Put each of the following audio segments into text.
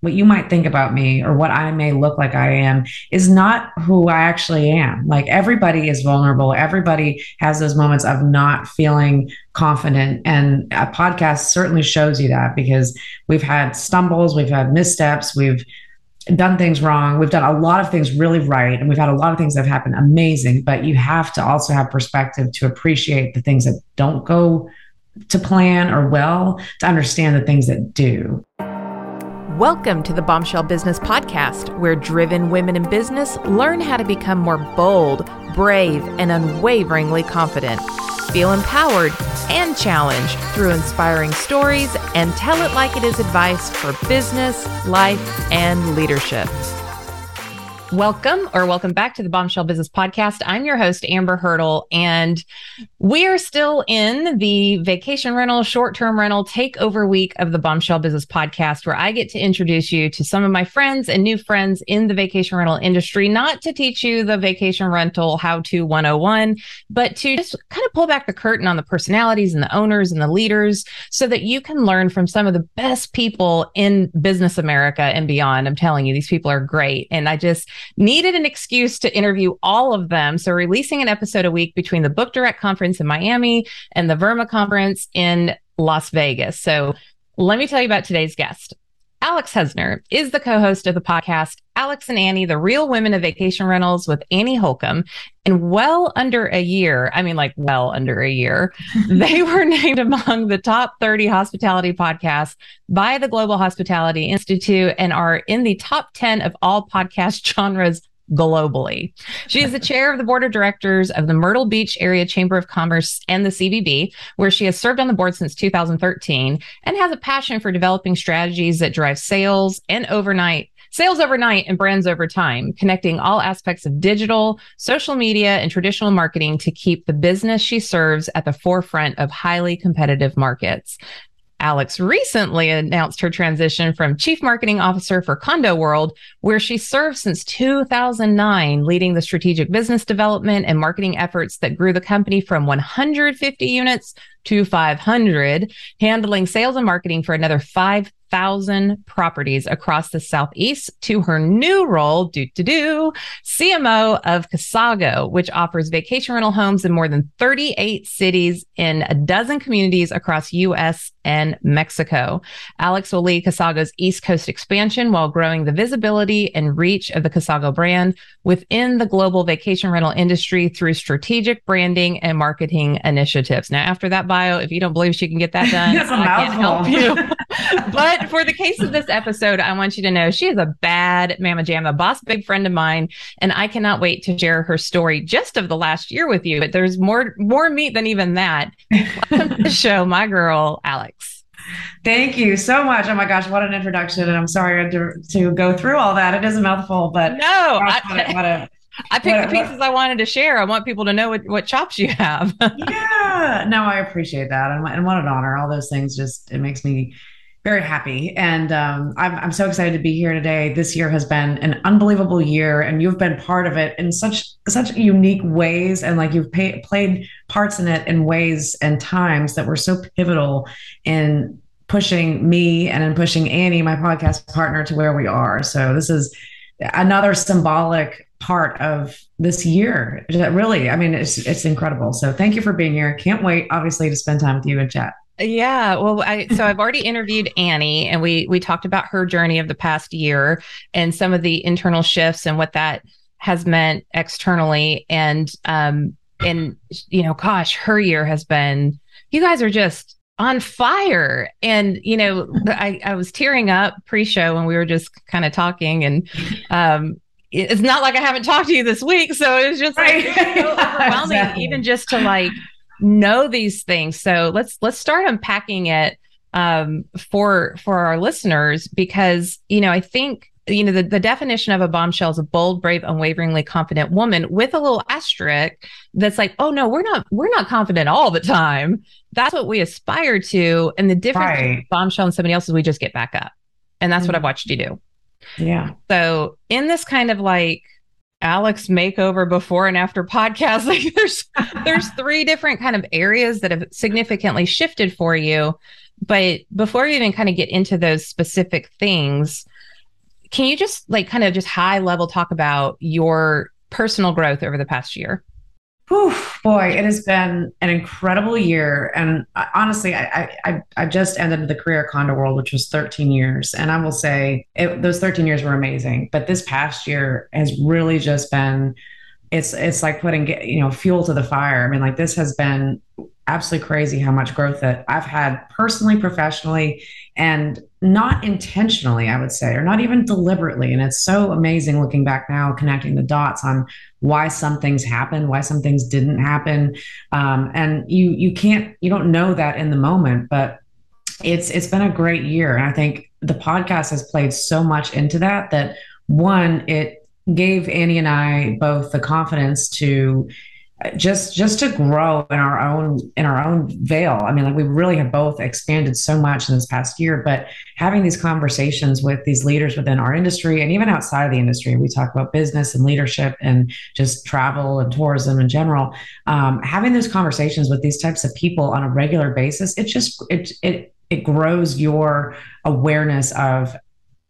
what you might think about me or what I may look like I am is not who I actually am. Like everybody is vulnerable. Everybody has those moments of not feeling confident. And a podcast certainly shows you that because we've had stumbles, we've had missteps, we've done things wrong. We've done a lot of things really right. And we've had a lot of things that have happened amazing. But you have to also have perspective to appreciate the things that don't go to plan or well to understand the things that do. Welcome to the Bombshell Business Podcast, where driven women in business learn how to become more bold, brave, and unwaveringly confident. Feel empowered and challenged through inspiring stories and tell it like it is advice for business, life, and leadership. Welcome or welcome back to the Bombshell Business Podcast. I'm your host, Amber Hurdle, and we are still in the vacation rental, short term rental takeover week of the Bombshell Business Podcast, where I get to introduce you to some of my friends and new friends in the vacation rental industry, not to teach you the vacation rental how to 101, but to just kind of pull back the curtain on the personalities and the owners and the leaders so that you can learn from some of the best people in business America and beyond. I'm telling you, these people are great. And I just, needed an excuse to interview all of them. So releasing an episode a week between the Book Direct conference in Miami and the VRMA conference in Las Vegas. So let me tell you about today's guest. Alex Husner is the co host of the podcast Alex and Annie, the real women of vacation rentals with Annie Holcomb. In well under a year, I mean, like well under a year, they were named among the top 30 hospitality podcasts by the Global Hospitality Institute and are in the top 10 of all podcast genres globally. She is the chair of the board of directors of the Myrtle Beach Area Chamber of Commerce and the CVB, where she has served on the board since 2013 and has a passion for developing strategies that drive sales and overnight sales overnight and brands over time, connecting all aspects of digital, social media, and traditional marketing to keep the business she serves at the forefront of highly competitive markets. Alex recently announced her transition from Chief Marketing Officer for Condo World, where she served since 2009, leading the strategic business development and marketing efforts that grew the company from 150 units to 500, handling sales and marketing for another 5 thousand properties across the southeast to her new role, do to do, CMO of Casago, which offers vacation rental homes in more than 38 cities in a dozen communities across U.S. and Mexico. Alex will lead Casago's East Coast expansion while growing the visibility and reach of the Casago brand within the global vacation rental industry through strategic branding and marketing initiatives. Now, after that bio, if you don't believe she can get that done, I can't help you. but but for the case of this episode, I want you to know she is a bad mama jam, a boss big friend of mine, and I cannot wait to share her story just of the last year with you. But there's more more meat than even that. Welcome to the show, my girl, Alex. Thank you so much. Oh my gosh, what an introduction! And I'm sorry to, to go through all that. It is a mouthful, but no, gosh, I, what a, what a I picked what, the pieces I wanted to share. I want people to know what, what chops you have. yeah, no, I appreciate that, and, and what an honor. All those things just it makes me very happy. And um, I'm, I'm so excited to be here today. This year has been an unbelievable year and you've been part of it in such such unique ways and like you've pay, played parts in it in ways and times that were so pivotal in pushing me and in pushing annie my podcast partner to where we are. So this is another symbolic part of this year That really i mean it's it's incredible. So thank you for being here. Can't wait obviously to spend time with you and chat yeah, well, I so I've already interviewed Annie, and we we talked about her journey of the past year and some of the internal shifts and what that has meant externally, and um and you know, gosh, her year has been. You guys are just on fire, and you know, I I was tearing up pre-show when we were just kind of talking, and um it's not like I haven't talked to you this week, so it was just like so overwhelming, exactly. even just to like know these things. So let's let's start unpacking it um, for for our listeners because you know I think you know the, the definition of a bombshell is a bold brave unwaveringly confident woman with a little asterisk that's like oh no we're not we're not confident all the time that's what we aspire to and the difference right. between bombshell and somebody else is we just get back up and that's mm-hmm. what i've watched you do yeah so in this kind of like Alex makeover before and after podcast. Like there's there's three different kind of areas that have significantly shifted for you. But before you even kind of get into those specific things, can you just like kind of just high level talk about your personal growth over the past year? Whew, boy, it has been an incredible year. And honestly, I, I, I just ended the career at condo world, which was 13 years. And I will say it, those 13 years were amazing. But this past year has really just been, it's, it's like putting, you know, fuel to the fire. I mean, like this has been absolutely crazy how much growth that I've had personally, professionally, and not intentionally, I would say, or not even deliberately. And it's so amazing looking back now, connecting the dots on why some things happened, why some things didn't happen. Um, and you you can't you don't know that in the moment, but it's it's been a great year. And I think the podcast has played so much into that that one, it gave Annie and I both the confidence to just just to grow in our own in our own veil. I mean like we really have both expanded so much in this past year but having these conversations with these leaders within our industry and even outside of the industry we talk about business and leadership and just travel and tourism in general um, having those conversations with these types of people on a regular basis it just it it it grows your awareness of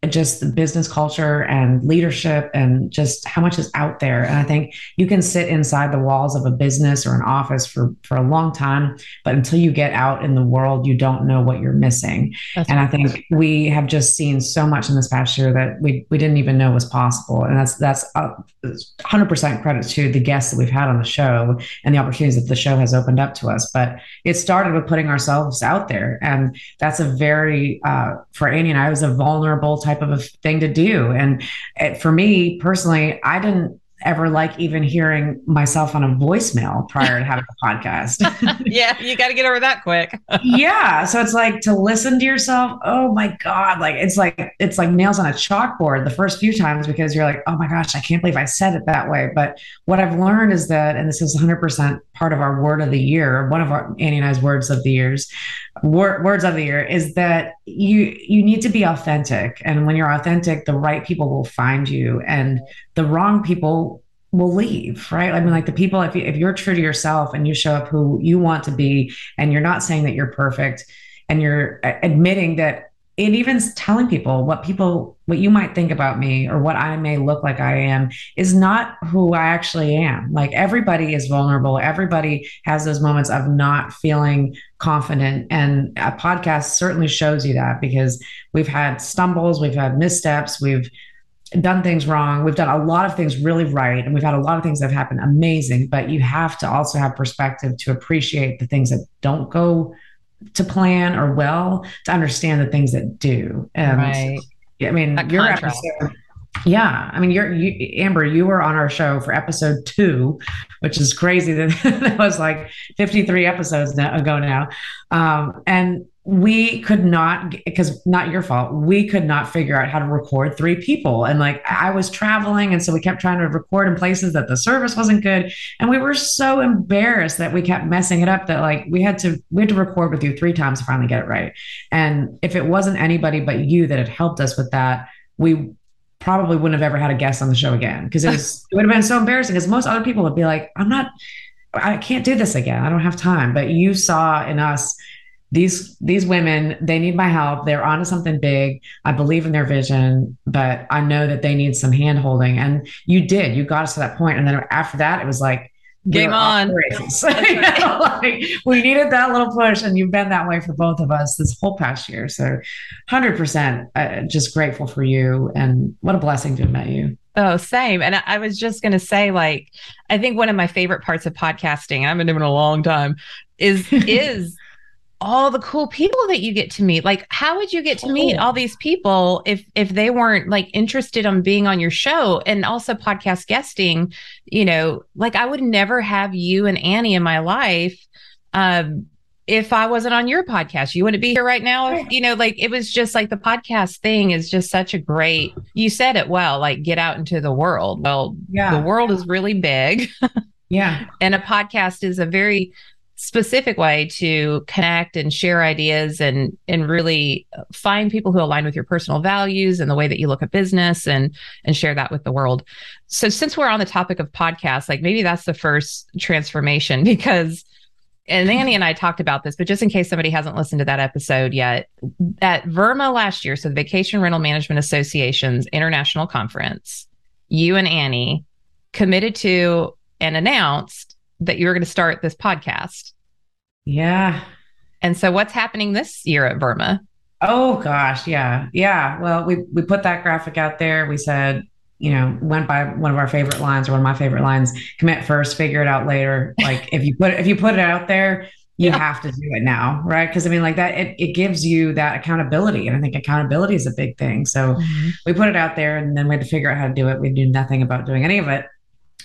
just the business culture and leadership and just how much is out there. And i think you can sit inside the walls of a business or an office for for a long time but until you get out in the world you don't know what you're missing. That's and i think we have just seen so much in this past year that we we didn't even know was possible. And that's that's a, 100% credit to the guests that we've had on the show and the opportunities that the show has opened up to us. But it started with putting ourselves out there. And that's a very uh, for annie and i was a vulnerable type of a thing to do. And it, for me personally, I didn't ever like even hearing myself on a voicemail prior to having a podcast. yeah, you got to get over that quick. yeah, so it's like to listen to yourself. Oh my god, like it's like it's like nails on a chalkboard the first few times because you're like, "Oh my gosh, I can't believe I said it that way." But what I've learned is that and this is 100% part of our word of the year, one of our Annie and I's words of the years, wor- words of the year is that you you need to be authentic and when you're authentic the right people will find you and the wrong people will leave right? I mean like the people if, you, if you're true to yourself and you show up who you want to be and you're not saying that you're perfect and you're uh, admitting that and even telling people what people what you might think about me or what i may look like i am is not who i actually am. Like everybody is vulnerable. Everybody has those moments of not feeling confident. And a podcast certainly shows you that because we've had stumbles we've had missteps we've done things wrong we've done a lot of things really right and we've had a lot of things that have happened amazing but you have to also have perspective to appreciate the things that don't go to plan or well to understand the things that do. And right. I mean, that your contrast. episode. Yeah, I mean, you're you, Amber. You were on our show for episode two, which is crazy that that was like 53 episodes now, ago now, um, and we could not because not your fault we could not figure out how to record three people. And like i was traveling and so we kept trying to record in places that the service wasn't good. And we were so embarrassed that we kept messing it up that like we had to we had to record with you three times to finally get it right. And if it wasn't anybody but you that had helped us with that we probably wouldn't have ever had a guest on the show again. Because it was it would have been so embarrassing because most other people would be like i'm not i can't do this again. I don't have time. But you saw in us these these women they need my help. They're onto something big. I believe in their vision but i know that they need some hand holding. And you did. You got us to that point. And then after that it was like game on. like, we needed that little push and you've been that way for both of us this whole past year. So 100% uh, just grateful for you and what a blessing to have met you. Oh, same. And I was just going to say, like, I think one of my favorite parts of podcasting, I've been doing it a long time, is is all the cool people that you get to meet. Like how would you get to meet all these people if if they weren't like interested on in being on your show and also podcast guesting? You know like i would never have you and annie in my life um if i wasn't on your podcast. You wouldn't be here right now if, you know like it was just like the podcast thing is just such a great you said it well like get out into the world. Well yeah. the world is really big. Yeah. And a podcast is a very specific way to connect and share ideas and and really find people who align with your personal values and the way that you look at business and and share that with the world. So since we're on the topic of podcasts, like maybe that's the first transformation because and Annie and I talked about this, but just in case somebody hasn't listened to that episode yet, at VRMA last year, so the Vacation Rental Management Association's international conference, you and Annie committed to and announced that you were going to start this podcast. Yeah. And so what's happening this year at VRMA? Oh gosh, yeah. Yeah. Well, we we put that graphic out there. We said, you know, went by one of our favorite lines or one of my favorite lines, commit first, figure it out later. Like if you put if you put it out there, you yeah. have to do it now, right? Because I mean, like that, it, it gives you that accountability. And I think accountability is a big thing. So mm-hmm. we put it out there and then we had to figure out how to do it. We knew nothing about doing any of it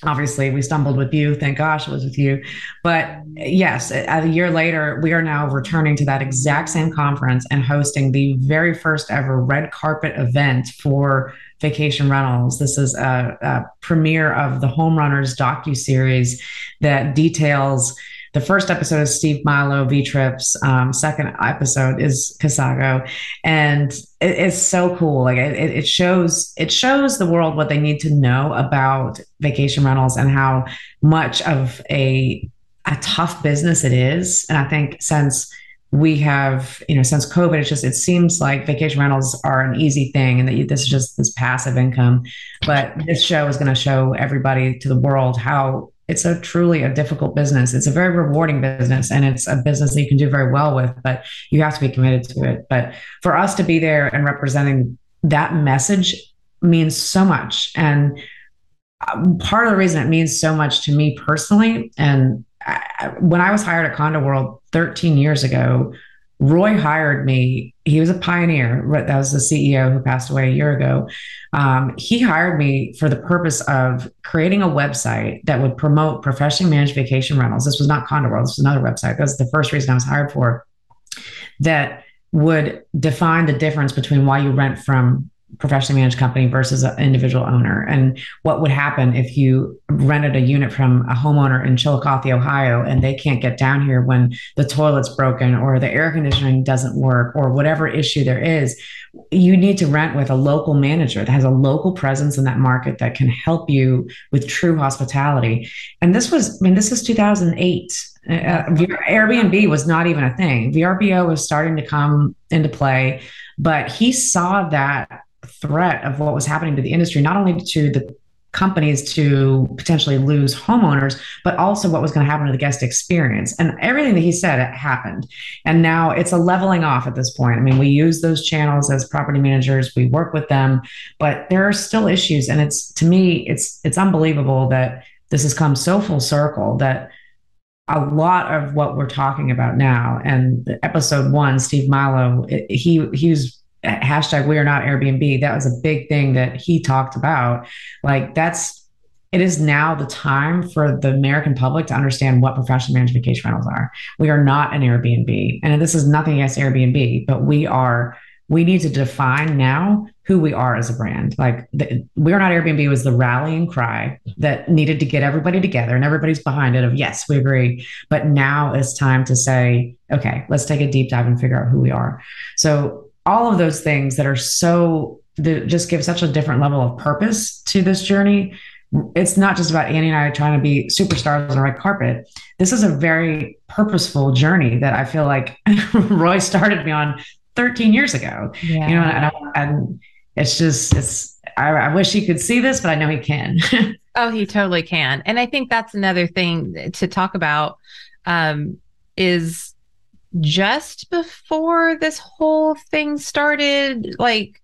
obviously we stumbled with you. Thank gosh it was with you. But yes a year later we are now returning to that exact same conference and hosting the very first ever red carpet event for vacation rentals. This is a, a premiere of the home runners docu-series that details the first episode is Steve Milo, V Trips. Um, second episode is Casago, and it, it's so cool. Like it, it shows it shows the world what they need to know about vacation rentals and how much of a a tough business it is. And I think since we have, you know, since COVID, it's just, it seems like vacation rentals are an easy thing and that this is just this passive income. But this show is going to show everybody to the world how it's a truly a difficult business. It's a very rewarding business and it's a business that you can do very well with, but you have to be committed to it. But for us to be there and representing that message means so much. And um, part of the reason it means so much to me personally, and I, when I was hired at Condo World 13 years ago, Roy hired me. He was a pioneer. That was the CEO who passed away a year ago. Um, he hired me for the purpose of creating a website that would promote professionally managed vacation rentals. This was not Condo World. This was another website. That was the first reason I was hired for. That would define the difference between why you rent from professionally managed company versus an individual owner and what would happen if you rented a unit from a homeowner in Chillicothe, Ohio, and they can't get down here when the toilet's broken or the air conditioning doesn't work or whatever issue there is. You need to rent with a local manager that has a local presence in that market that can help you with true hospitality. And this was, I mean, this is 2008. Uh, Airbnb was not even a thing. VRBO was starting to come into play, but he saw that threat of what was happening to the industry, not only to the companies to potentially lose homeowners, but also what was going to happen to the guest experience. And everything that he said happened. And now it's a leveling off at this point. I mean, we use those channels as property managers, we work with them, but there are still issues. And it's to me, it's it's unbelievable that this has come so full circle that a lot of what we're talking about now and episode one, Steve Milo, he he was hashtag we are not Airbnb. That was a big thing that he talked about. Like that's it is now the time for the American public to understand what professional managed vacation rentals are. We are not an Airbnb. And this is nothing against Airbnb, but we are we need to define now who we are as a brand. Like the, we're not Airbnb was the rallying cry that needed to get everybody together and everybody's behind it of yes, we agree. But now it's time to say, okay, let's take a deep dive and figure out who we are. So all of those things that are so that just give such a different level of purpose to this journey. It's not just about Annie and I trying to be superstars on the red carpet. This is a very purposeful journey that I feel like Roy started me on 13 years ago. Yeah. You know, and, and it's just it's I, I wish he could see this, but I know he can. oh, he totally can. And I think that's another thing to talk about um, is just before this whole thing started, like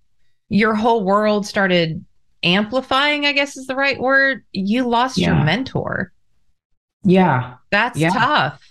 your whole world started amplifying, I guess is the right word, you lost yeah. your mentor. Yeah. That's yeah. tough.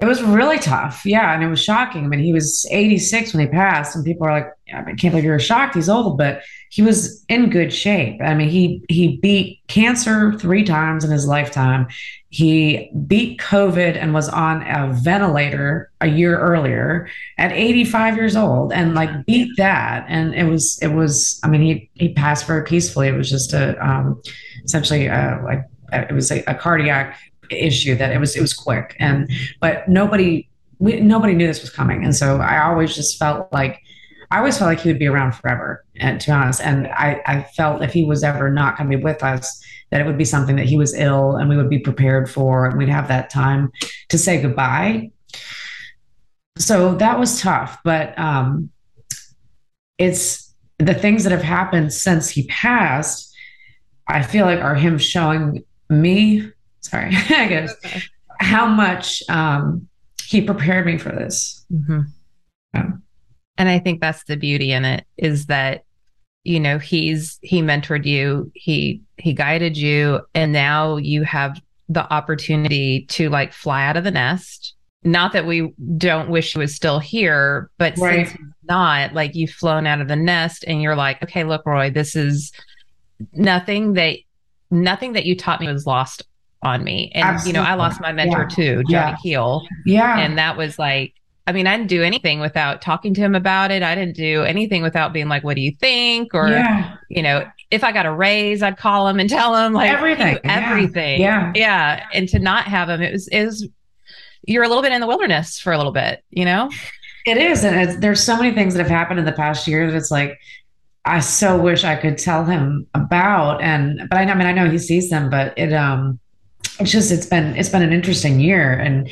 It was really tough. Yeah. And it was shocking. I mean, he was 86 when he passed, and people are like, I, mean, I can't believe you're shocked. He's old, but he was in good shape. I mean, he he beat cancer three times in his lifetime. He beat COVID and was on a ventilator a year earlier at 85 years old and like beat that. And it was, it was, I mean, he, he passed very peacefully. It was just a, um, essentially, uh, like, it was a, a cardiac issue that it was, it was quick. And, but nobody, we, nobody knew this was coming. And so I always just felt like, I always felt like he would be around forever, and to be honest. And I, I felt if he was ever not going to be with us, that it would be something that he was ill and we would be prepared for and we'd have that time to say goodbye. So that was tough, but um, it's the things that have happened since he passed, I feel like are him showing me, sorry, I guess, okay. how much um, he prepared me for this. Mm-hmm. And I think that's the beauty in it is that you know he's he mentored you he he guided you and now you have the opportunity to like fly out of the nest not that we don't wish he was still here but right. since he's not like you've flown out of the nest and you're like okay look roy this is nothing that nothing that you taught me was lost on me and Absolutely. you know i lost my mentor yeah. too johnny yeah. keel yeah and that was like I mean, I didn't do anything without talking to him about it. I didn't do anything without being like, what do you think? Or, yeah. you know, if I got a raise, I'd call him and tell him like everything, everything. Yeah. Yeah. And to not have him, it was, was, you're a little bit in the wilderness for a little bit, you know? It is. And there's so many things that have happened in the past year that it's like, I so wish I could tell him about. And, but I, I mean, I know he sees them, but it, um, it's just, it's been, it's been an interesting year. And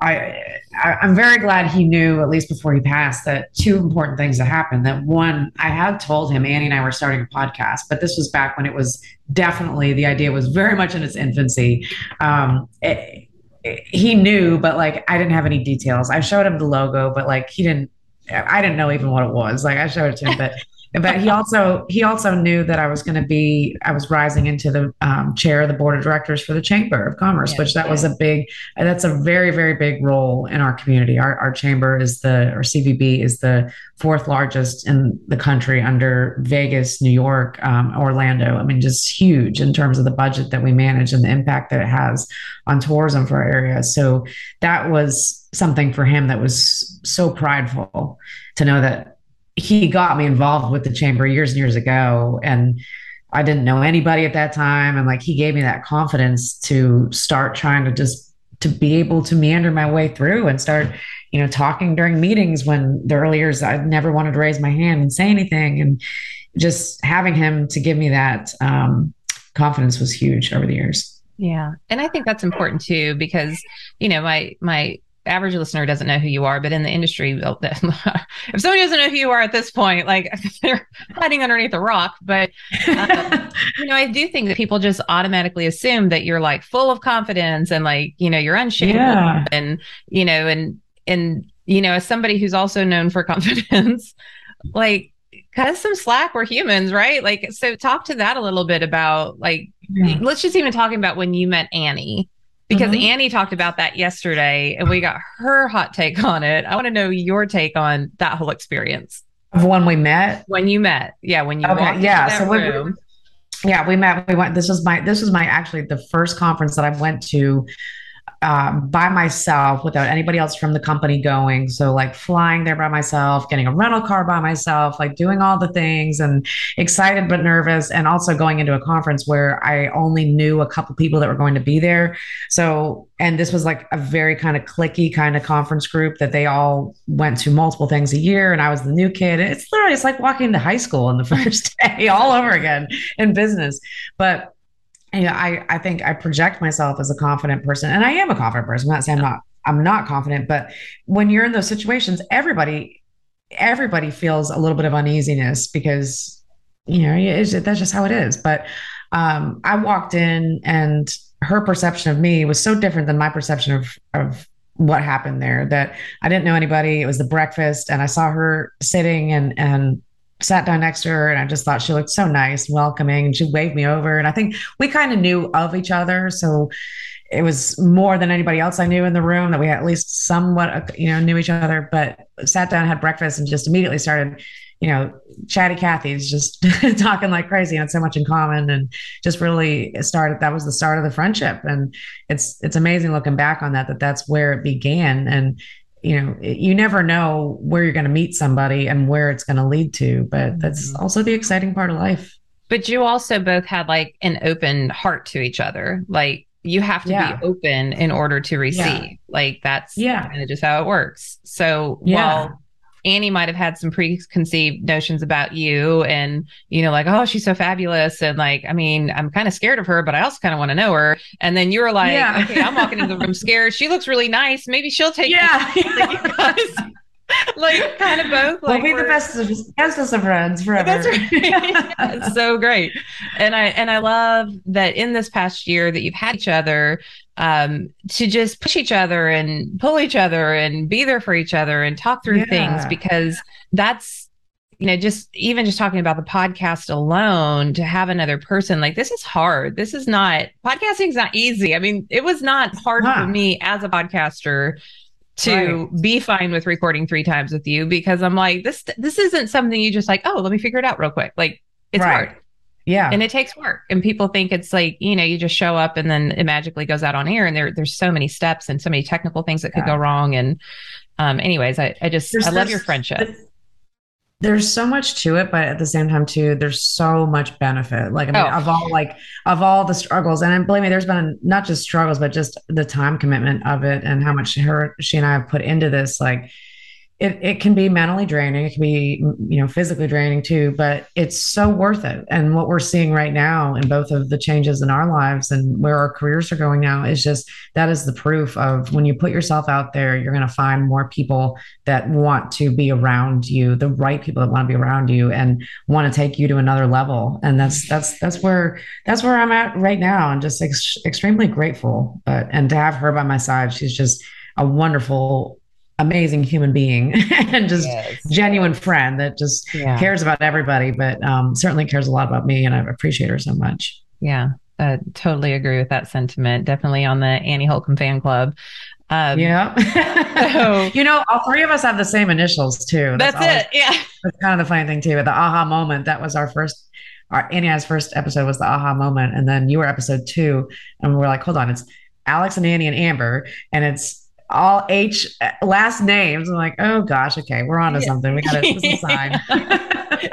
I, I, am very glad he knew, at least before he passed, that two important things that happened. That one, I had told him, Annie and I were starting a podcast, but this was back when it was definitely the idea was very much in its infancy. Um, it, he knew, but like I didn't have any details. I showed him the logo, but like he didn't. I didn't know even what it was. Like I showed it to him, but but he also he also knew that I was going to be I was rising into the um, chair of the board of directors for the Chamber of Commerce, yeah, which that yeah. was a big that's a very very big role in our community. Our our chamber is the or CVB is the fourth largest in the country under Vegas, New York, um, Orlando. I mean, just huge in terms of the budget that we manage and the impact that it has on tourism for our area. So that was something for him that was so prideful to know that he got me involved with the chamber years and years ago and I didn't know anybody at that time and like he gave me that confidence to start trying to just to be able to meander my way through and start you know talking during meetings when the early years I never wanted to raise my hand and say anything and just having him to give me that um, confidence was huge over the years. Yeah and i think that's important too because you know my my average listener doesn't know who you are, but in the industry, if somebody doesn't know who you are at this point, like they're hiding underneath a rock. But um, you know, I do think that people just automatically assume that you're like full of confidence and like you know you're unshakable yeah. and you know and and you know as somebody who's also known for confidence, like cut us some slack. We're humans, right? Like so, talk to that a little bit about like yeah. let's just even talking about when you met Annie because mm-hmm. Annie talked about that yesterday and we got her hot take on it. I want to know your take on that whole experience. Of when we met? When you met. Yeah, when you okay, yeah, so room. We, yeah, we met. We went. This was my. This was my actually the first conference that I went to um, by myself without anybody else from the company going. So, like flying there by myself, getting a rental car by myself, like doing all the things and excited but nervous. And also going into a conference where I only knew a couple people that were going to be there. So, and this was like a very kind of clicky kind of conference group that they all went to multiple things a year. And I was the new kid. It's literally, it's like walking to high school on the first day all over again in business. But you know, I, I think I project myself as a confident person and I am a confident person. I'm not saying I'm not, I'm not confident, but when you're in those situations, everybody, everybody feels a little bit of uneasiness because, you know, that's just how it is. But um, I walked in and her perception of me was so different than my perception of, of what happened there that I didn't know anybody. It was the breakfast and I saw her sitting and, and sat down next to her and I just thought she looked so nice, welcoming, and she waved me over. And I think we kind of knew of each other. So it was more than anybody else I knew in the room that we at least somewhat, you know, knew each other, but sat down, had breakfast, and just immediately started, you know, chatty Cathy's just talking like crazy and so much in common and just really started. That was the start of the friendship. And it's, it's amazing looking back on that, that that's where it began. And you know you never know where you're going to meet somebody and where it's going to lead to but that's mm-hmm. also the exciting part of life but you also both had like an open heart to each other like you have to yeah. be open in order to receive yeah. like that's yeah kind of just how it works so yeah. while Annie might have had some preconceived notions about you and, you know, like, oh, she's so fabulous. And like, I mean, I'm kind of scared of her, but I also kind of want to know her. And then you're like, yeah. okay, I'm walking into the room scared. She looks really nice. Maybe she'll take yeah. Like, like kind of both. Like we'll be the best of bestest of friends forever. That's right. so great. And I and I love that in this past year that you've had each other um, to just push each other and pull each other and be there for each other and talk through yeah. things because that's you know just even just talking about the podcast alone to have another person like this is hard this is not podcasting is not easy i mean it was not hard for me as a podcaster to right. be fine with recording three times with you because I'm like this this isn't something you just like oh let me figure it out real quick like it's right. hard yeah and it takes work and people think it's like you know you just show up and then it magically goes out on air and there there's so many steps and so many technical things that could yeah. go wrong and um anyways I I just there's, I love your friendship there's so much to it, but at the same time, too, there's so much benefit. Like, I mean, oh. of all like of all the struggles, and I believe me, there's been not just struggles, but just the time commitment of it and how much her she and I have put into this. Like, it, it can be mentally draining. It can be you know physically draining too but it's so worth it. And what we're seeing right now in both of the changes in our lives and where our careers are going now is just that is the proof of when you put yourself out there you're going to find more people that want to be around you the right people that want to be around you and want to take you to another level. And that's that's that's where that's where i'm at right now and just ex- extremely grateful but and to have her by my side she's just a wonderful amazing human being and just yes. genuine friend that just yeah. cares about everybody, but um, certainly cares a lot about me. And I appreciate her so much. Yeah, I totally agree with that sentiment. Definitely on the Annie Holcomb fan club. Um, yeah. so, you know, all three of us have the same initials too. That's, that's always, it. Yeah. That's kind of the funny thing too. But the aha moment, that was our first, our Annie's first episode was the aha moment. And then you were episode two. And we're like, hold on, it's Alex and Annie and Amber. And it's all H last names. I'm like, oh gosh, okay, we're on to something. We got to sign.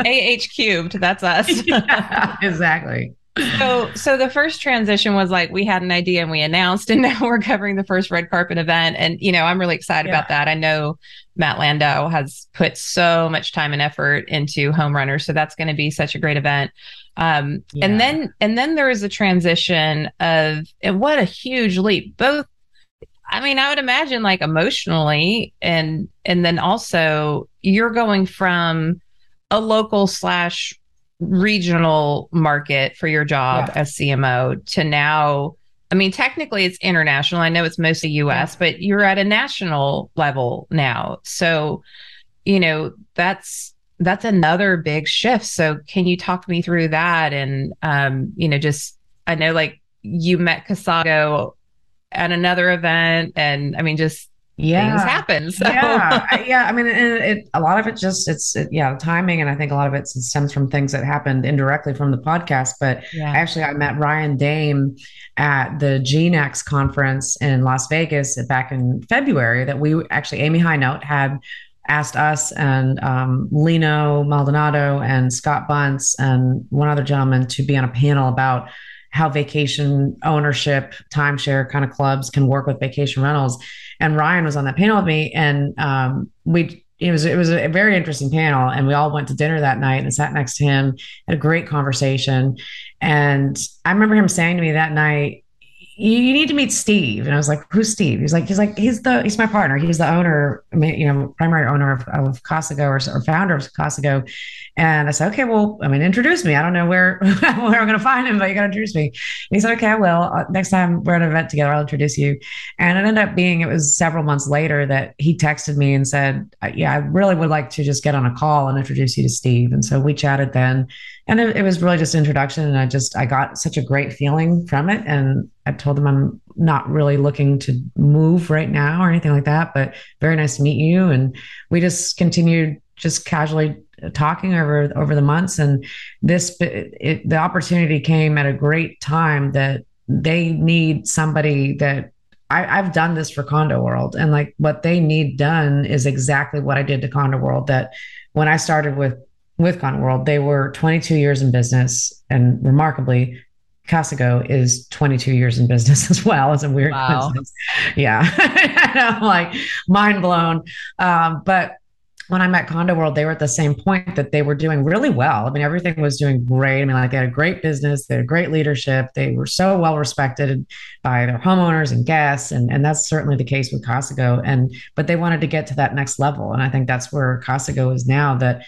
AH cubed. That's us. yeah, exactly. So, so the first transition was like we had an idea and we announced, and now we're covering the first red carpet event. And you know, I'm really excited yeah. about that. I know Matt Landau has put so much time and effort into Home Runner, so that's going to be such a great event. Um, yeah. And then, and then there is a transition of, and what a huge leap, both I mean, I would imagine like emotionally and and then also you're going from a local slash regional market for your job yeah. as CMO to now I mean, technically it's international. I know it's mostly US, but you're at a national level now. So, you know, that's that's another big shift. So can you talk me through that? And um, you know, just I know like you met Casago at another event and i mean just yeah things happen so. yeah yeah i mean it, it, a lot of it just it's it, yeah timing and i think a lot of it stems from things that happened indirectly from the podcast but yeah. actually i met ryan dame at the gnext conference in las vegas back in february that we actually amy high had asked us and um, Lino Maldonado and Scott Bunce and one other gentleman to be on a panel about how vacation ownership, timeshare kind of clubs can work with vacation rentals. And Ryan was on that panel with me, and um, we it was it was a very interesting panel, and we all went to dinner that night and sat next to him, had a great conversation. And I remember him saying to me that night, you need to meet Steve. And I was like, who's Steve? He's like, he's like, he's the, he's my partner. He's the owner, you know, primary owner of, of or, or founder of Casago. And I said, okay, well, I mean, introduce me. I don't know where, where I'm going to find him, but you got to introduce me. And he said, okay, I will. Uh, next time we're at an event together, I'll introduce you. And it ended up being, it was several months later that he texted me and said, yeah, I really would like to just get on a call and introduce you to Steve. And so we chatted then and it, it, was really just introduction and i just i got such a great feeling from it and i told them i'm not really looking to move right now or anything like that but very nice to meet you and we just continued just casually talking over over the months and this it, the opportunity came at a great time that they need somebody that I, have done this for Condo World, and like what they need done is exactly what I did to Condo World. That when I started with with Condo World, they were 22 years in business, and remarkably, Casago is 22 years in business as well. It's a weird wow. coincidence. Yeah, I'm like mind blown. Um, but when I met Condo World, they were at the same point that they were doing really well. I mean, everything was doing great. I mean, like they had a great business, they had great leadership, they were so well respected by their homeowners and guests, and and that's certainly the case with Casago. And but they wanted to get to that next level, and I think that's where Casago is now. That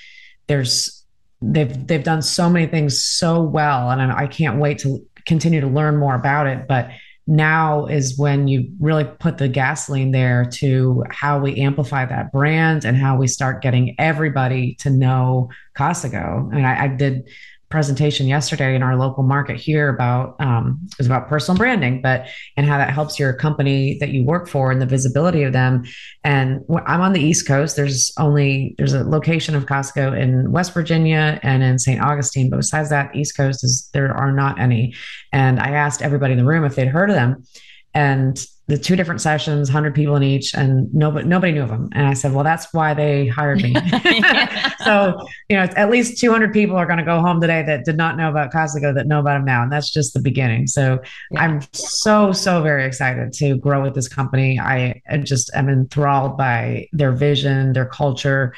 there's they've they've done so many things so well, and I, can't wait to continue to learn more about it. But now is when you really put the gasoline there to how we amplify that brand and how we start getting everybody to know Casago. I mean, I, I did presentation yesterday in our local market here about um, it was about personal branding, but and how that helps your company that you work for and the visibility of them. And I'm on the East Coast. There's only there's a location of Casago in West Virginia and in St. Augustine, but besides that, East Coast is there are not any. And I asked everybody in the room if they'd heard of them, and the two different sessions, 100 people in each, and nobody nobody knew of them. And I said, well, that's why they hired me. so, you know, at least 200 people are going to go home today that did not know about Casago that know about them now. And that's just the beginning. So yeah. I'm so, so very excited to grow with this company. I just am enthralled by their vision, their culture,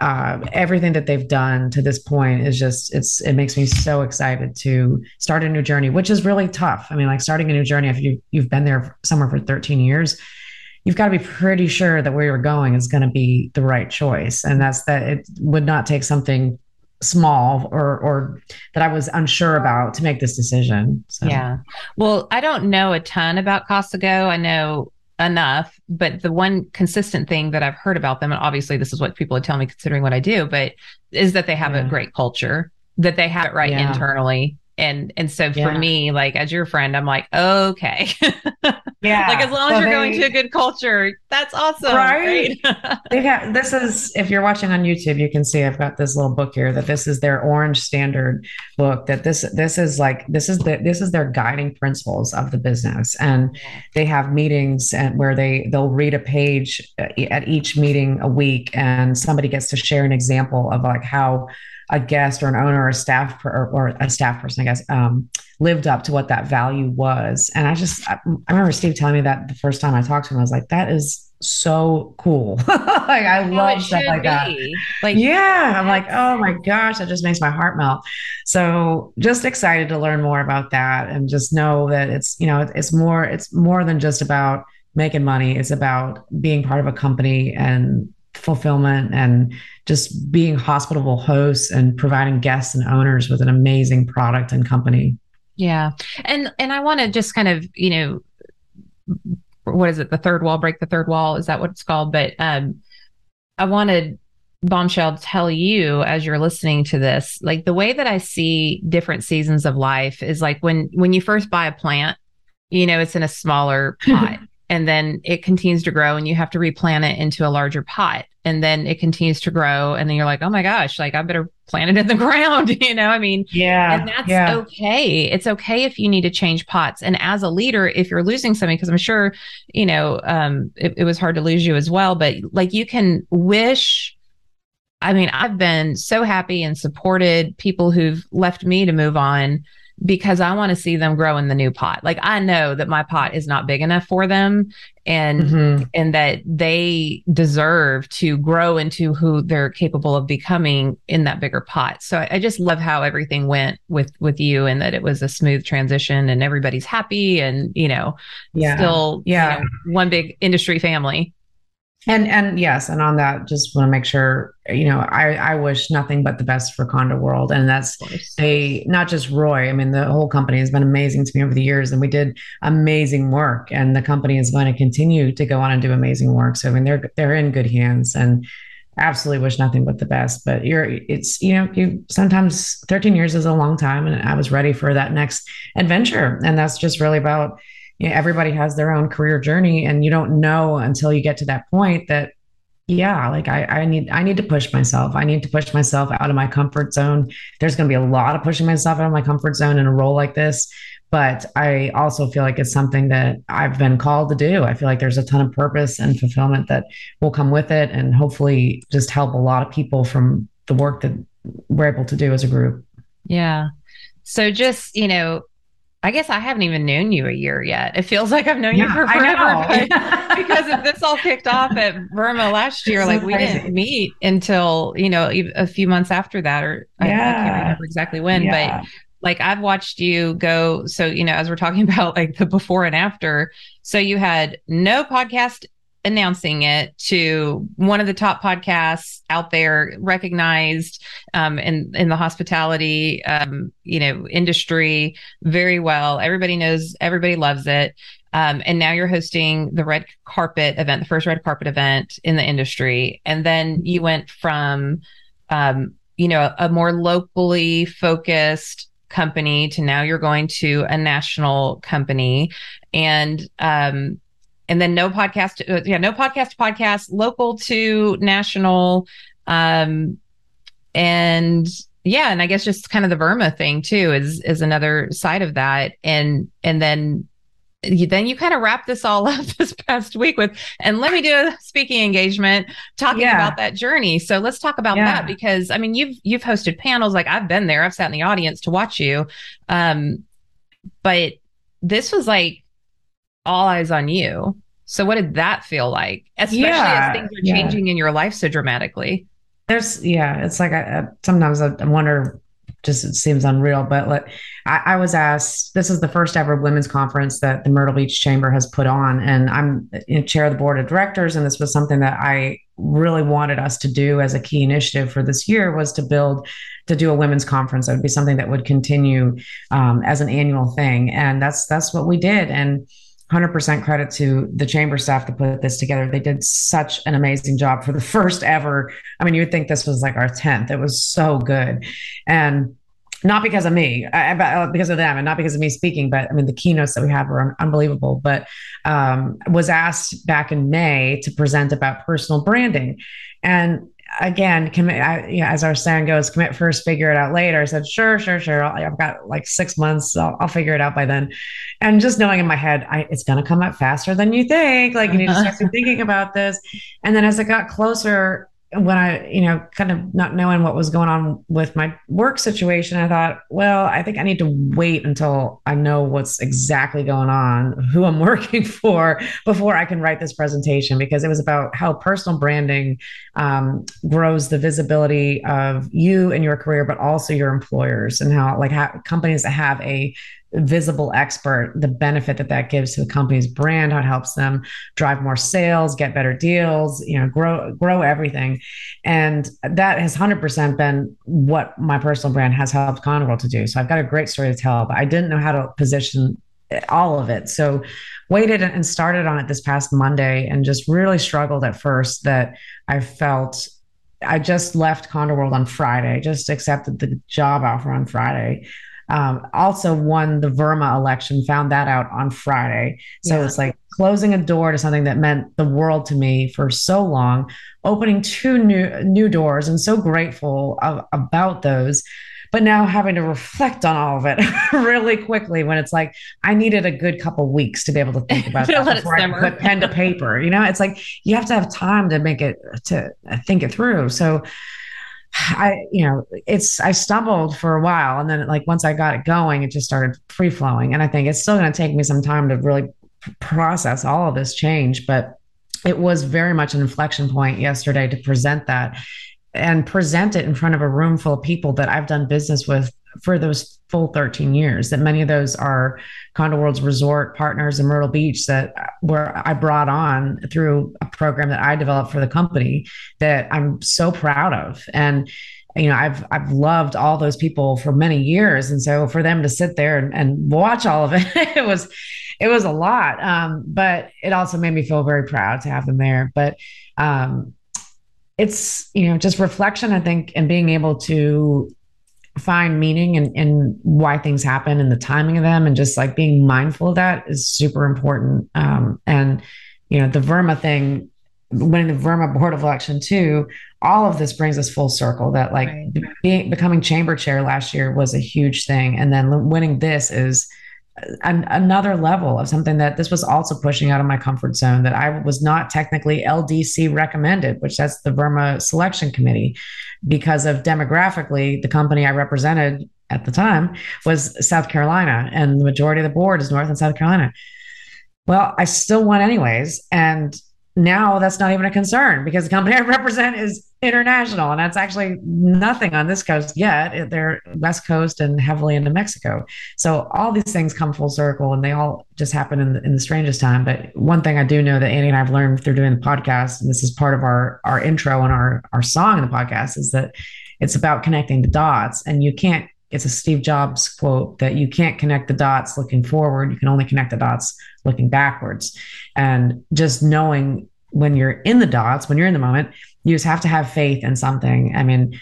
uh, everything that they've done to this point is just it's it makes me so excited to start a new journey which is really tough i mean like starting a new journey if you you've been there somewhere for 13 years you've got to be pretty sure that where you're going is going to be the right choice and that's that it would not take something small or or that I was unsure about to make this decision. So. Yeah. Well, I don't know a ton about Casago. I know enough. But the one consistent thing that I've heard about them, and obviously this is what people would tell me considering what I do, but is that they have yeah. a great culture, that they have it right yeah. internally. And and so for me, like as your friend, I'm like, okay. Yeah. like as long so as you're they, going to a good culture, that's awesome. Right. right? they got this is if you're watching on YouTube, you can see I've got this little book here that this is their orange standard book that this this is like this is the this is their guiding principles of the business. And they have meetings and where they they'll read a page uh, at each meeting a week and somebody gets to share an example of like how a guest or an owner or a staff per, or, or, a staff person, I guess, um, lived up to what that value was. And I just, I, I, remember Steve telling me that the first time I talked to him, I was like, that is so cool. like I love stuff like be. that. Like, yeah, I'm like, oh my gosh, that just makes my heart melt. So just excited to learn more about that and just know that it's, you know, it's more, it's more than just about making money. It's about being part of a company and fulfillment and just being hospitable hosts and providing guests and owners with an amazing product and company. Yeah. And and I want to just kind of, you know, what is it? The third wall, break the third wall. Is that what it's called? But um I wanted bombshell tell you as you're listening to this like the way that i see different seasons of life is like when when you first buy a plant you know it's in a smaller pot and then it continues to grow and you have to replant it into a larger pot and then it continues to grow and then you're like oh my gosh like i better plant it in the ground you know i mean yeah and that's yeah. okay it's okay if you need to change pots and as a leader if you're losing something because i'm sure you know um it, it was hard to lose you as well but like you can wish i mean i've been so happy and supported people who've left me to move on because I want to see them grow in the new pot. Like I know that my pot is not big enough for them and mm-hmm. and that they deserve to grow into who they're capable of becoming in that bigger pot. So I, I just love how everything went with with you and that it was a smooth transition and everybody's happy and you know yeah. still yeah you know, one big industry family. And and yes, and on that, just want to make sure you know I I wish nothing but the best for Condo World, and that's a not just Roy. I mean, the whole company has been amazing to me over the years, and we did amazing work, and the company is going to continue to go on and do amazing work. So I mean, they're they're in good hands, and absolutely wish nothing but the best. But you're it's you know you sometimes 13 years is a long time, and I was ready for that next adventure, and that's just really about you know, everybody has their own career journey and you don't know until you get to that point that yeah like I, I need i need to push myself. I need to push myself out of my comfort zone. There's going to be a lot of pushing myself out of my comfort zone in a role like this but i also feel like it's something that i've been called to do. I feel like there's a ton of purpose and fulfillment that will come with it and hopefully just help a lot of people from the work that we're able to do as a group. Yeah. So just you know I guess I haven't even known you a year yet. It feels like I've known yeah, you for forever because if this all kicked off at VRMA last year, so like we crazy. didn't meet until you know a few months after that, or yeah. I, I, can't remember exactly when. Yeah. But like I've watched you go. So you know, as we're talking about like the before and after, so you had no podcast announcing it to one of the top podcasts out there, recognized um, in in the hospitality um, you know industry very well. Everybody knows, everybody loves it. Um, and now you're hosting the red carpet event, the first red carpet event in the industry. And then you went from, um, you know, a more locally focused company to now you're going to a national company. And um, and then no podcast uh, yeah no podcast podcast local to national um and yeah and i guess just kind of the VRMA thing too is is another side of that and and then you, then you kind of wrap this all up this past week with and let me do a speaking engagement talking yeah. about that journey so let's talk about yeah. that because i mean you've you've hosted panels like i've been there i've sat in the audience to watch you um but this was like all eyes on you. So what did that feel like? Especially yeah, as things are changing yeah. in your life so dramatically. There's yeah, it's like I, sometimes I wonder just it seems unreal. But like I, I, was asked, this is the first ever women's conference that the Myrtle Beach Chamber has put on, and I'm you know, chair of the board of directors. And this was something that I really wanted us to do as a key initiative for this year was to build to do a women's conference. That would be something that would continue um, as an annual thing, and that's that's what we did. And 100% credit to the chamber staff to put this together. They did such an amazing job for the first ever. I mean, you would think this was like our 10th. It was so good. And not because of me, I, uh, because of them, and not because of me speaking, but I mean, the keynotes that we had were unbelievable. But um, was asked back in May to present about personal branding. And again, commit. I, you know, as our saying goes, commit first, figure it out later. I said, sure, sure, sure. I've got like six months. I'll, I'll figure it out by then. And just knowing in my head, I, it's going to come up faster than you think. Like you need to start uh-huh. thinking about this. And then as it got closer, when I, you know, kind of not knowing what was going on with my work situation, I thought, well, I think I need to wait until I know what's exactly going on, who I'm working for, before I can write this presentation, because it was about how personal branding um, grows the visibility of you and your career, but also your employers, and how like companies that have a visible expert, the benefit that that gives to the company's brand, how it helps them drive more sales, get better deals, you know, grow grow everything. And that has 100% been what my personal brand has helped Condo World to do. So I've got a great story to tell, but I didn't know how to position all of it. So waited and started on it this past Monday and just really struggled at first that I felt I just left Condo World on Friday, just accepted the job offer on Friday um, also won the VRMA election, found that out on Friday. So yeah. it's like closing a door to something that meant the world to me for so long, opening two new new doors, and so grateful of, about those. But now having to reflect on all of it really quickly when it's like I needed a good couple weeks to be able to think about that before I put pen to paper. You know, it's like you have to have time to make it to think it through. So I, you know, it's, I stumbled for a while. And then, like, once I got it going, it just started free flowing. And I think it's still going to take me some time to really process all of this change. But it was very much an inflection point yesterday to present that and present it in front of a room full of people that I've done business with for those full 13 years that many of those are condo world's resort partners in Myrtle Beach that were I brought on through a program that I developed for the company that I'm so proud of. And you know I've I've loved all those people for many years. And so for them to sit there and, and watch all of it it was it was a lot. Um, but it also made me feel very proud to have them there. But um, it's you know just reflection i think and being able to find meaning and in, in why things happen and the timing of them and just like being mindful of that is super important. Um, and you know the VRMA thing winning the VRMA board of election too all of this brings us full circle that like right. being becoming chamber chair last year was a huge thing. And then winning this is an, another level of something that this was also pushing out of my comfort zone that I was not technically LDC recommended, which that's the VRMA selection committee, because of demographically, the company I represented at the time was South Carolina, and the majority of the board is North and South Carolina. Well, I still won anyways. And now that's not even a concern because the company I represent is international and that's actually nothing on this coast yet. They're West Coast and heavily into Mexico. So all these things come full circle and they all just happen in the, in the strangest time. But one thing I do know that Annie and I've learned through doing the podcast, and this is part of our, our intro and our, our song in the podcast, is that it's about connecting the dots and you can't it's a Steve Jobs quote that you can't connect the dots looking forward. You can only connect the dots looking backwards. And just knowing when you're in the dots, when you're in the moment, you just have to have faith in something. I mean,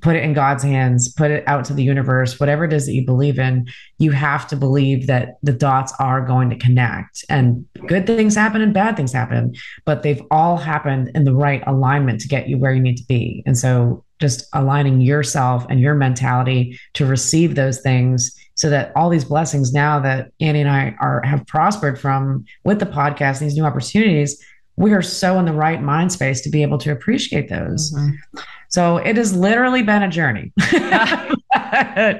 put it in God's hands, put it out to the universe, whatever it is that you believe in, you have to believe that the dots are going to connect. And good things happen and bad things happen, but they've all happened in the right alignment to get you where you need to be. And so just aligning yourself and your mentality to receive those things so that all these blessings now that Annie and I are have prospered from with the podcast, these new opportunities, we are so in the right mind space to be able to appreciate those. Mm-hmm. So it has literally been a journey.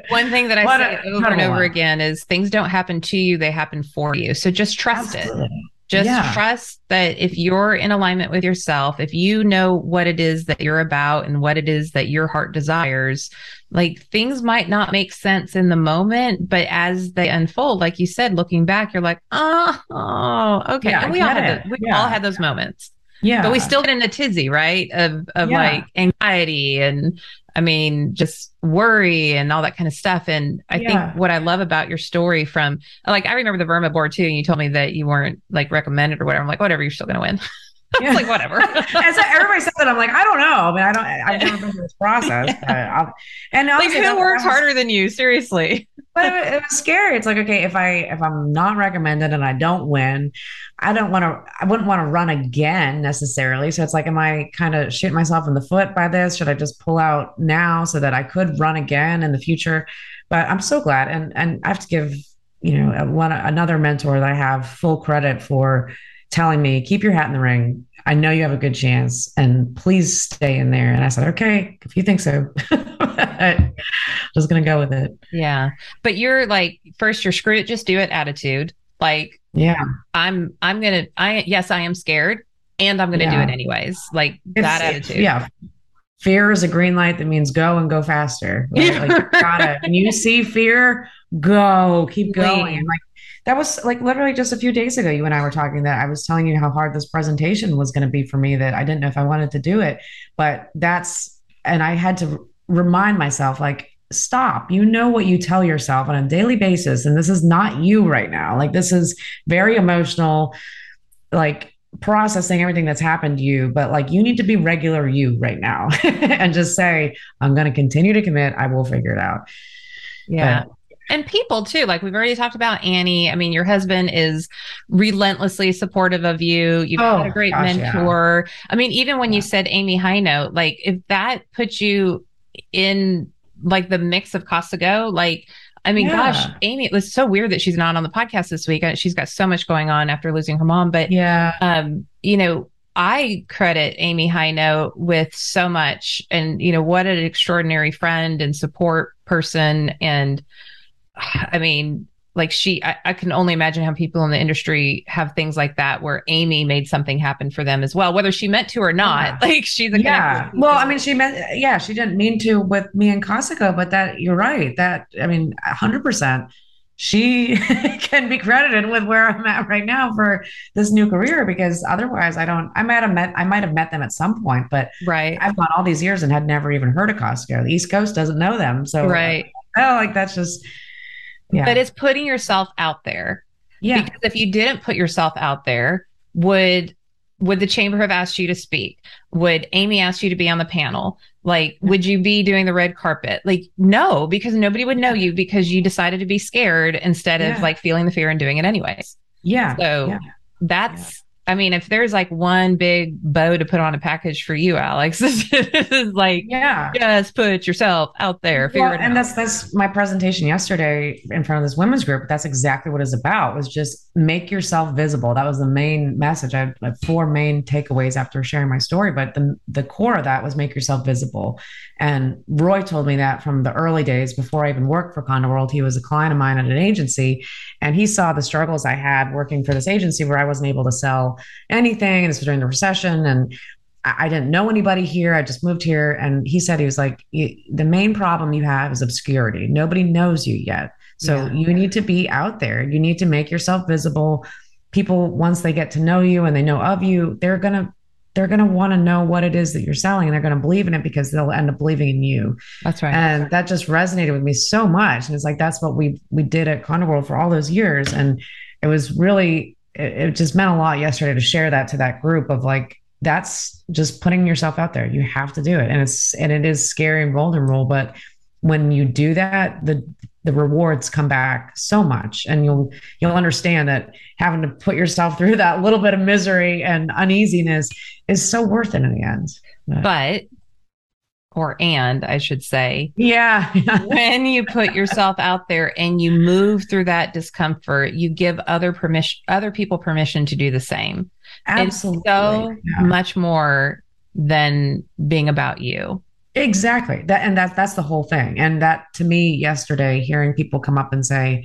One thing that I say a, over and over again is things don't happen to you, they happen for you. So just trust Absolutely. it. Just yeah. trust that if you're in alignment with yourself, if you know what it is that you're about and what it is that your heart desires, like things might not make sense in the moment, but as they unfold, like you said, looking back, you're like, oh, oh okay. Yeah, and we all had the, we yeah. all had those moments. Yeah. But we still get in a tizzy, right? Of of like anxiety and I mean, just worry and all that kind of stuff. And I yeah. think what I love about your story from like, I remember the VRMA board too. And you told me that you weren't like recommended or whatever. I'm like, whatever, you're still going to win. Yeah. like whatever. and so everybody says that. I'm like, I don't know. I mean, I don't. I've never been through this process. yeah. and like, who works harder than you? Seriously. But it, it, was scary. It's like, okay, if I if I'm not recommended and I don't win, I don't want to. I wouldn't want to run again necessarily. So it's like, am I kind of shooting myself in the foot by this? Should I just pull out now so that I could run again in the future? But I'm so glad, and and I have to give you know one another mentor that I have full credit for telling me, keep your hat in the ring. I know you have a good chance and please stay in there. And I said, okay, if you think so, just going to go with it. Yeah. But you're like, first, you're screw it, just do it attitude. Like, yeah, I'm, I'm going to, I, yes, I am scared and I'm going to yeah. do it anyways. Like it's, that attitude. Yeah. Fear is a green light that means go and go faster. Right? like, got it. When you see fear, go, keep going. Like, that was like literally just a few days ago you and i were talking that i was telling you how hard this presentation was going to be for me that i didn't know if i wanted to do it. But that's and i had to remind myself like stop. You know what you tell yourself on a daily basis and this is not you right now. Like this is very emotional like processing everything that's happened to you but like you need to be regular you right now and just say i'm going to continue to commit. I will figure it out. Yeah. but, and people too. Like we've already talked about Annie. I mean, your husband is relentlessly supportive of you. You've oh, a great gosh, mentor. Yeah. I mean, even when yeah. you said Amy Hinote, like if that puts you in like the mix of Go, like I mean, yeah. gosh, Amy, it was so weird that she's not on the podcast this week. She's got so much going on after losing her mom. But yeah, um, you know, I credit Amy Hinote with so much and you know, what an extraordinary friend and support person and I mean, like she, I, I, can only imagine how people in the industry have things like that where Amy made something happen for them as well, whether she meant to or not. Yeah. Like she's a yeah. Well, I mean, she meant yeah, she didn't mean to with me and Casago, but that you're right. That I mean, hundred percent. She can be credited with where I'm at right now for this new career because otherwise I don't I might have met I might have met them at some point, but right. I've gone all these years and had never even heard of Casago. The East Coast doesn't know them. So right. Oh, like that's just yeah. But it's putting yourself out there. Yeah. Because if you didn't put yourself out there, would would the chamber have asked you to speak? Would Amy ask you to be on the panel? Like, would you be doing the red carpet? Like, no, because nobody would know you because you decided to be scared instead of yeah. like feeling the fear and doing it anyways. Yeah. So yeah. that's I mean, if there's like one big bow to put on a package for you, Alex, this is like, yeah, just put yourself out there. Well, and out. that's that's my presentation yesterday in front of this women's group. That's exactly what it's about. Was just make yourself visible. That was the main message. I had four main takeaways after sharing my story, but the, the core of that was make yourself visible. And Roy told me that from the early days before I even worked for Condo World. He was a client of mine at an agency, and he saw the struggles I had working for this agency where I wasn't able to sell anything. And this was during the recession. And I didn't know anybody here. I just moved here. And he said, he was like, the main problem you have is obscurity. Nobody knows you yet. So yeah. you need to be out there. You need to make yourself visible. People, once they get to know you and they know of you, they're going to they're going to want to know what it is that you're selling and they're going to believe in it because they'll end up believing in you. That's right. And that just resonated with me so much. And it's like, that's what we, we did at Condo World for all those years. And it was really, it, it just meant a lot yesterday to share that to that group of like, that's just putting yourself out there. You have to do it. And it's, and it is scary and vulnerable, but when you do that, the the rewards come back so much and you'll you'll understand that having to put yourself through that little bit of misery and uneasiness is so worth it in the end but or and I should say. Yeah. when you put yourself out there and you move through that discomfort, you give other permission other people permission to do the same. Absolutely. It's so yeah. much more than being about you. Exactly. That and that's that's the whole thing. And that to me yesterday, hearing people come up and say,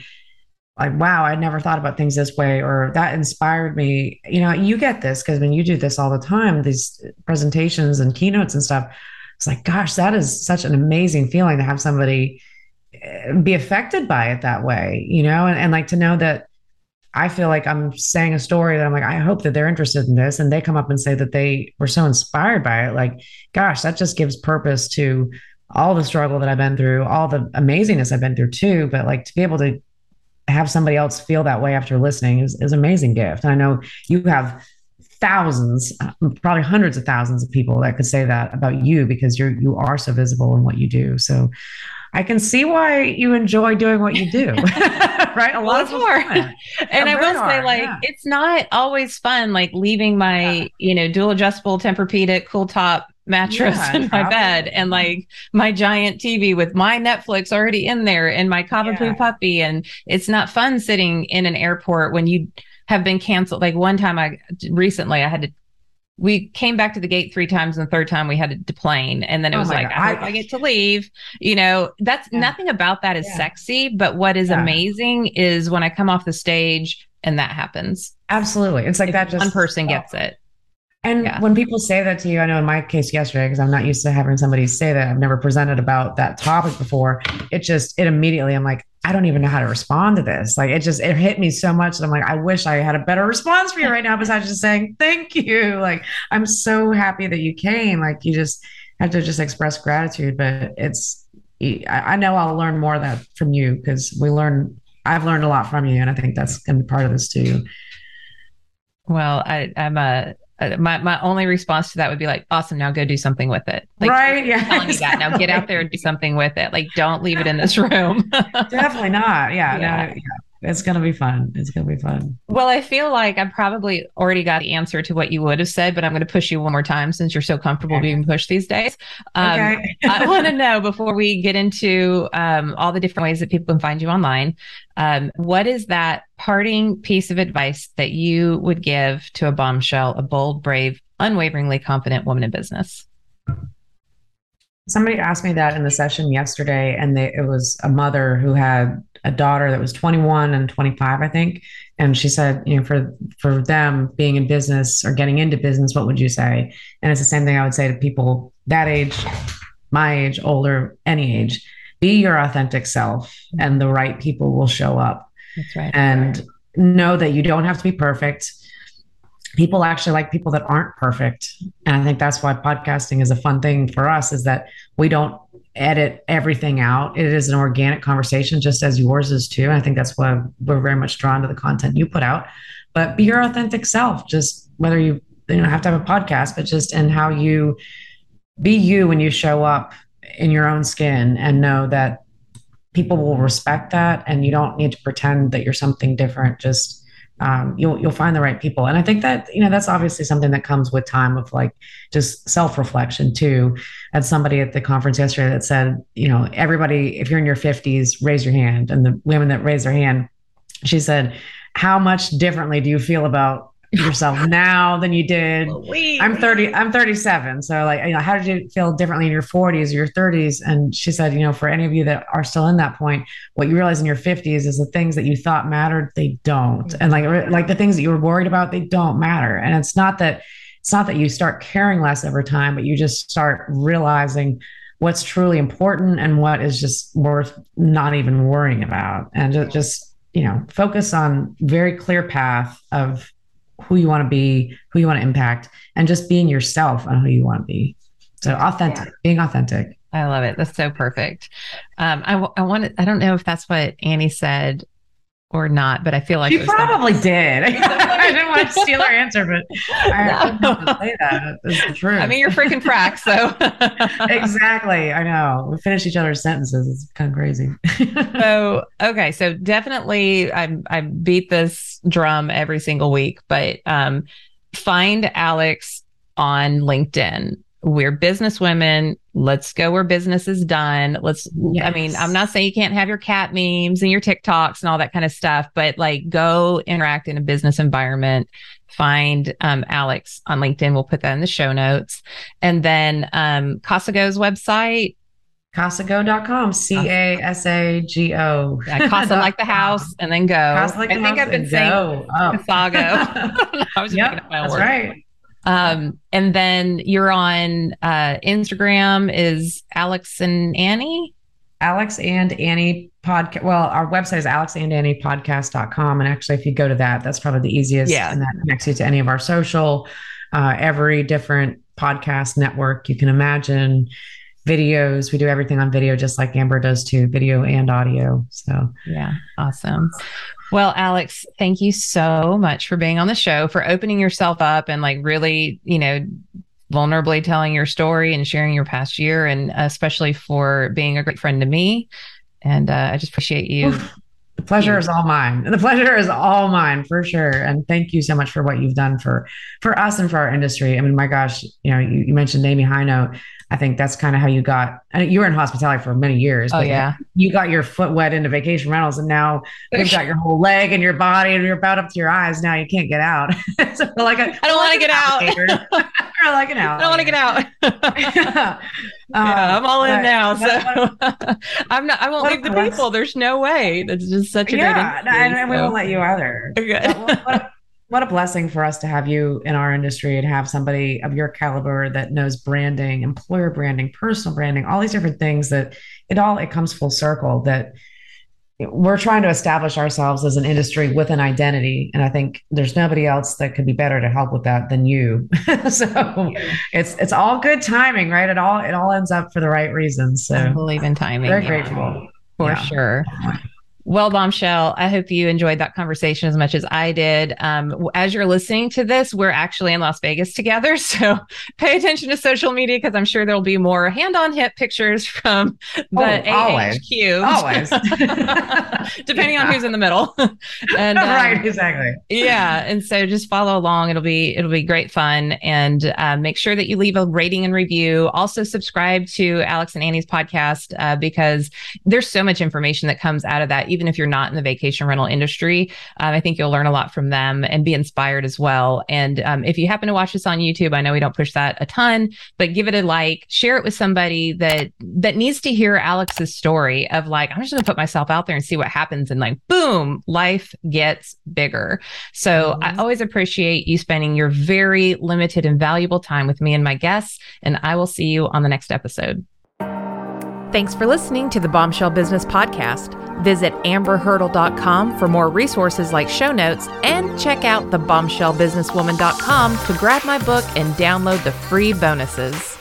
like, wow, I never thought about things this way, or that inspired me. You know, you get this because when you do this all the time, these presentations and keynotes and stuff, it's like, gosh, that is such an amazing feeling to have somebody eh, be affected by it that way, you know, and, and like to know that I feel like I'm saying a story that I'm like, I hope that they're interested in this. And they come up and say that they were so inspired by it. Like, gosh, that just gives purpose to all the struggle that I've been through, all the amazingness I've been through too. But like to be able to have somebody else feel that way after listening is, is an amazing gift. And I know you have thousands, probably hundreds of thousands of people that could say that about you because you're you are so visible in what you do. So I can see why you enjoy doing what you do, right? A lot well, of hard. and I will hard, say, like, yeah. it's not always fun, like leaving my, yeah. you know, dual adjustable Tempur-Pedic cool top mattress yeah, in my bed and like my giant TV with my Netflix already in there and my Cavapoo puppy. And it's not fun sitting in an airport when you have been canceled. Like one time I recently I had to we came back to the gate three times and the third time we had to deplane and then it oh was like I, I, get to leave you know that's yeah. nothing about that is yeah. sexy but what is yeah. amazing is when i come off the stage and that happens absolutely it's like that just one person gets it and when people say that to you i know in my case yesterday because i'm not used to having somebody say that i've never presented about that topic before it just it immediately i'm like I don't even know how to respond to this. Like it just it hit me so much that I'm like, I wish I had a better response for you right now, besides just saying thank you. Like I'm so happy that you came. Like you just have to just express gratitude. But it's I know I'll learn more of that from you because we learn I've learned a lot from you, and I think that's gonna be part of this too. Well, I, I'm a Uh, my my only response to that would be like, awesome, now go do something with it. Like, right? Yeah. Telling exactly. that now, get out there and do something with it. Like, don't leave it in this room. Definitely not. Yeah, yeah. No, yeah. It's gonna be fun. It's gonna be fun. Well, I feel like I probably already got the answer to what you would have said, but I'm going to push you one more time since you're so comfortable okay. being pushed these days. Um, okay. I want to know before we get into um, all the different ways that people can find you online. Um, what is that parting piece of advice that you would give to a bombshell, a bold, brave, unwaveringly confident woman in business? Somebody asked me that in the session yesterday, and they, it was a mother who had a daughter that was 21 and 25, I think. And she said, you know, for for them being in business or getting into business, what would you say? And it's the same thing I would say to people that age, my age, older, any age. Be your authentic self, and the right people will show up. That's right. And know that you don't have to be perfect. People actually like people that aren't perfect. And I think that's why podcasting is a fun thing for us is that we don't edit everything out. It is an organic conversation, just as yours is too. I think that's why we're very much drawn to the content you put out. But be your authentic self, just whether you you know have to have a podcast, but just in how you be you when you show up in your own skin and know that people will respect that and you don't need to pretend that you're something different. Just um, you'll you'll find the right people. And I think that you know that's obviously something that comes with time of like just self reflection too. I had somebody at the conference yesterday that said, you know, everybody, if you're in your 50s, raise your hand, and the women that raised their hand she said, "How much differently do you feel about yourself now than you did. I'm 30, I'm 37. So like, you know, how did you feel differently in your 40s or your 30s? And she said, you know, for any of you that are still in that point, what you realize in your 50s is the things that you thought mattered, they don't. And like like the things that you were worried about, they don't matter. And it's not that it's not that you start caring less over time, but you just start realizing what's truly important and what is just worth not even worrying about. And just, you know, focus on very clear path of who you want to be, who you want to impact, and just being yourself on who you want to be. So authentic, yeah. being authentic. I love it. That's so perfect. Um, I, I want to, I don't know if that's what Annie said or not, but I feel like she probably did. I didn't want to steal her answer, but I no. to say that. It's the truth. I mean, you're freaking frack, so exactly. I know we finish each other's sentences. It's kind of crazy. so okay, so definitely, I I beat this drum every single week, but um, find Alex on LinkedIn we're business women. Let's go where business is done. Let's, yes. I mean, I'm not saying you can't have your cat memes and your TikToks and all that kind of stuff, but like go interact in a business environment. Find um, Alex on LinkedIn. We'll put that in the show notes. And then um, Casago's website, Casago.com, C A S A G O. Yeah, Casa like the house and then go. Casa like I think I've been saying go. Oh. Casago. I was yep, that's word. right. Um, and then you're on uh, Instagram is Alex and Annie. Alex and Annie podcast. Well, our website is alexandanniepodcast.com. And actually, if you go to that, that's probably the easiest. Yeah. And that connects you to any of our social, uh, every different podcast network you can imagine, videos. We do everything on video, just like Amber does too, video and audio. So, yeah, awesome. Well, Alex, thank you so much for being on the show, for opening yourself up and like really, you know, vulnerably telling your story and sharing your past year, and especially for being a great friend to me. And uh, I just appreciate you. The pleasure is all mine. The pleasure is all mine for sure. And thank you so much for what you've done for for us and for our industry. I mean, my gosh, you know, you, you mentioned Amy Hinote. I think that's kind of how you got. you were in hospitality for many years. Oh yeah, you got your foot wet into vacation rentals, and now you've got your whole leg and your body, and you're about up to your eyes. Now you can't get out. so like a, I don't want to get out. or like an out. I don't want to get out. yeah, I'm all in now, so I'm not. I won't leave the people. There's no way. That's just such a yeah, great. Yeah, and, and we won't let you either. Good what a blessing for us to have you in our industry and have somebody of your caliber that knows branding employer branding personal branding all these different things that it all it comes full circle that we're trying to establish ourselves as an industry with an identity. And i think there's nobody else that could be better to help with that than you. So it's it's all good timing right? It all it all ends up for the right reasons. So I believe in timing very yeah. grateful. For yeah. sure well, Bombshell, I hope you enjoyed that conversation as much as I did. Um, as you're listening to this, we're actually in Las Vegas together. So pay attention to social media because I'm sure there'll be more hand on hip pictures from the oh, always. Always. Depending yeah. on who's in the middle. and um, Right, exactly. yeah. And so just follow along. It'll be it'll be great fun. And uh, make sure that you leave a rating and review. Also subscribe to Alex and Annie's podcast uh, because there's so much information that comes out of that even if you're not in the vacation rental industry. Um, I think you'll learn a lot from them and be inspired as well. And um, if you happen to watch this on YouTube, I know we don't push that a ton, but give it a like, share it with somebody that that needs to hear Alex's story of like, I'm just going to put myself out there and see what happens, and like, boom, life gets bigger. So mm-hmm. I always appreciate you spending your very limited and valuable time with me and my guests, and I will see you on the next episode. Thanks for listening to the Bombshell Business Podcast. Visit amberhurdle.com for more resources like show notes and check out thebombshellbusinesswoman.com to grab my book and download the free bonuses.